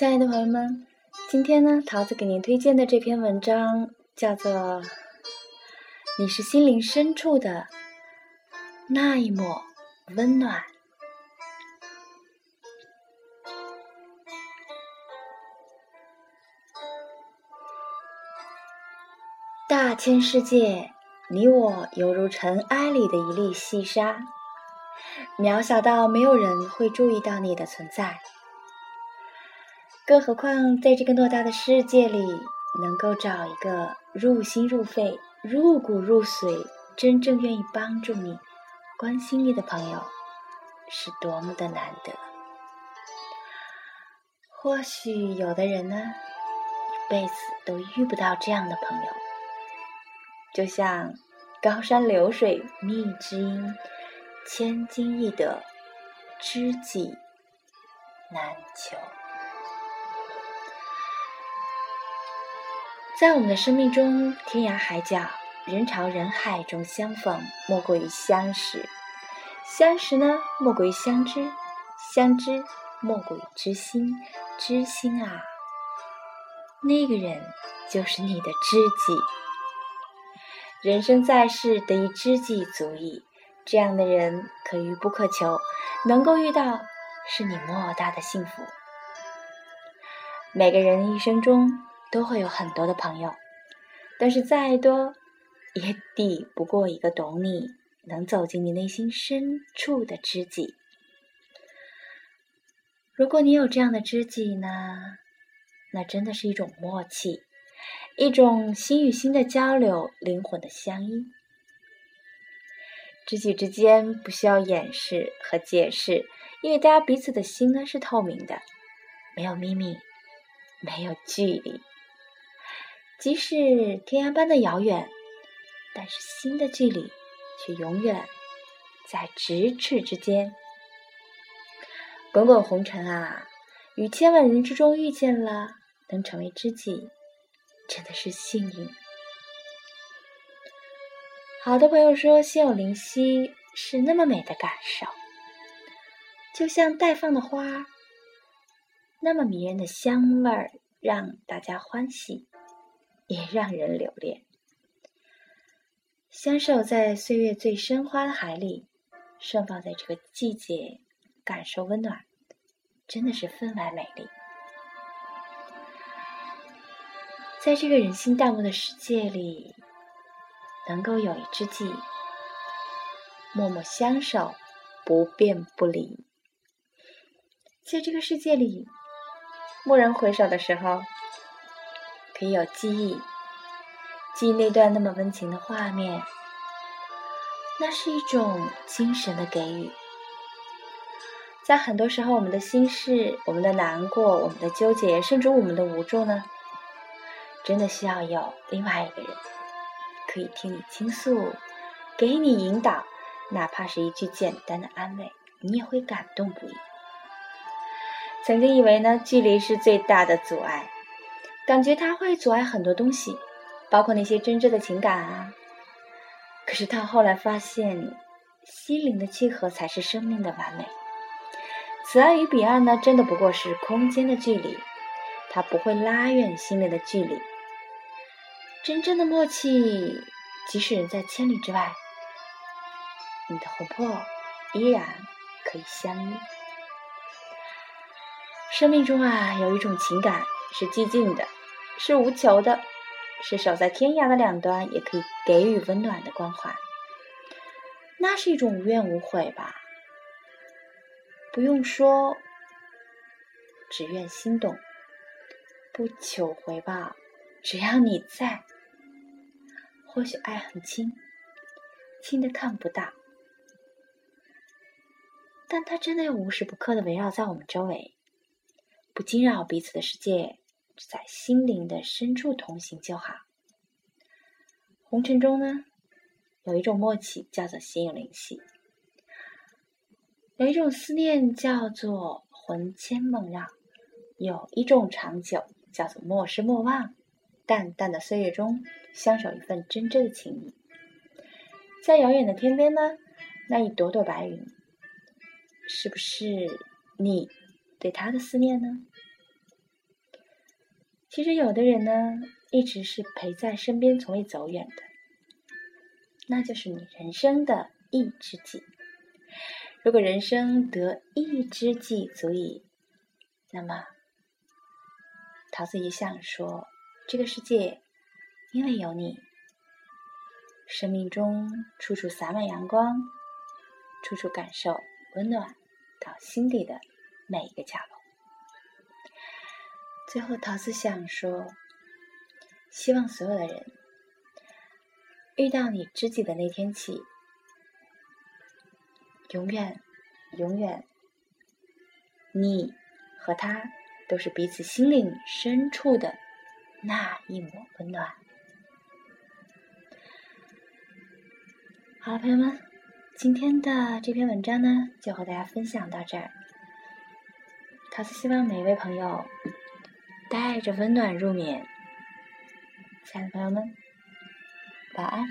亲爱的朋友们，今天呢，桃子给您推荐的这篇文章叫做《你是心灵深处的那一抹温暖》。大千世界，你我犹如尘埃里的一粒细沙，渺小到没有人会注意到你的存在。更何况，在这个偌大的世界里，能够找一个入心入肺、入骨入髓、真正愿意帮助你、关心你的朋友，是多么的难得。或许有的人呢，一辈子都遇不到这样的朋友，就像高山流水觅知音，千金易得，知己难求。在我们的生命中，天涯海角、人潮人海中相逢，莫过于相识；相识呢，莫过于相知；相知，莫过于知心。知心啊，那个人就是你的知己。人生在世，得一知己足矣。这样的人可遇不可求，能够遇到，是你莫大的幸福。每个人一生中。都会有很多的朋友，但是再多也抵不过一个懂你、能走进你内心深处的知己。如果你有这样的知己呢，那真的是一种默契，一种心与心的交流，灵魂的相依。知己之间不需要掩饰和解释，因为大家彼此的心呢是透明的，没有秘密，没有距离。即使天涯般的遥远，但是心的距离却永远在咫尺之间。滚滚红尘啊，与千万人之中遇见了，能成为知己，真的是幸运。好多朋友说，心有灵犀是那么美的感受，就像待放的花，那么迷人的香味儿，让大家欢喜。也让人留恋。相守在岁月最深花的海里，盛放在这个季节，感受温暖，真的是分外美丽。在这个人心淡漠的世界里，能够有一知己，默默相守，不变不离。在这个世界里，蓦然回首的时候。可以有记忆，记忆那段那么温情的画面，那是一种精神的给予。在很多时候，我们的心事、我们的难过、我们的纠结，甚至我们的无助呢，真的需要有另外一个人可以听你倾诉，给你引导，哪怕是一句简单的安慰，你也会感动不已。曾经以为呢，距离是最大的阻碍。感觉它会阻碍很多东西，包括那些真挚的情感啊。可是他后来发现，心灵的契合才是生命的完美。此岸与彼岸呢，真的不过是空间的距离，它不会拉远心灵的距离。真正的默契，即使人在千里之外，你的魂魄依然可以相依。生命中啊，有一种情感是寂静的。是无求的，是守在天涯的两端，也可以给予温暖的关怀。那是一种无怨无悔吧？不用说，只愿心动，不求回报，只要你在。或许爱很轻，轻的看不到，但它真的要无时不刻的围绕在我们周围，不惊扰彼此的世界。在心灵的深处同行就好。红尘中呢，有一种默契叫做心有灵犀，有一种思念叫做魂牵梦绕，有一种长久叫做莫失莫忘。淡淡的岁月中，相守一份真挚的情谊。在遥远的天边呢，那一朵朵白云，是不是你对他的思念呢？其实有的人呢，一直是陪在身边，从未走远的，那就是你人生的一知己。如果人生得一知己足矣，那么桃子也想说，这个世界因为有你，生命中处处洒满阳光，处处感受温暖到心底的每一个角落。最后，桃子想说，希望所有的人遇到你知己的那天起，永远、永远，你和他都是彼此心灵深处的那一抹温暖。好了，朋友们，今天的这篇文章呢，就和大家分享到这儿。桃子希望每一位朋友。带着温暖入眠，亲爱的朋友们，晚安。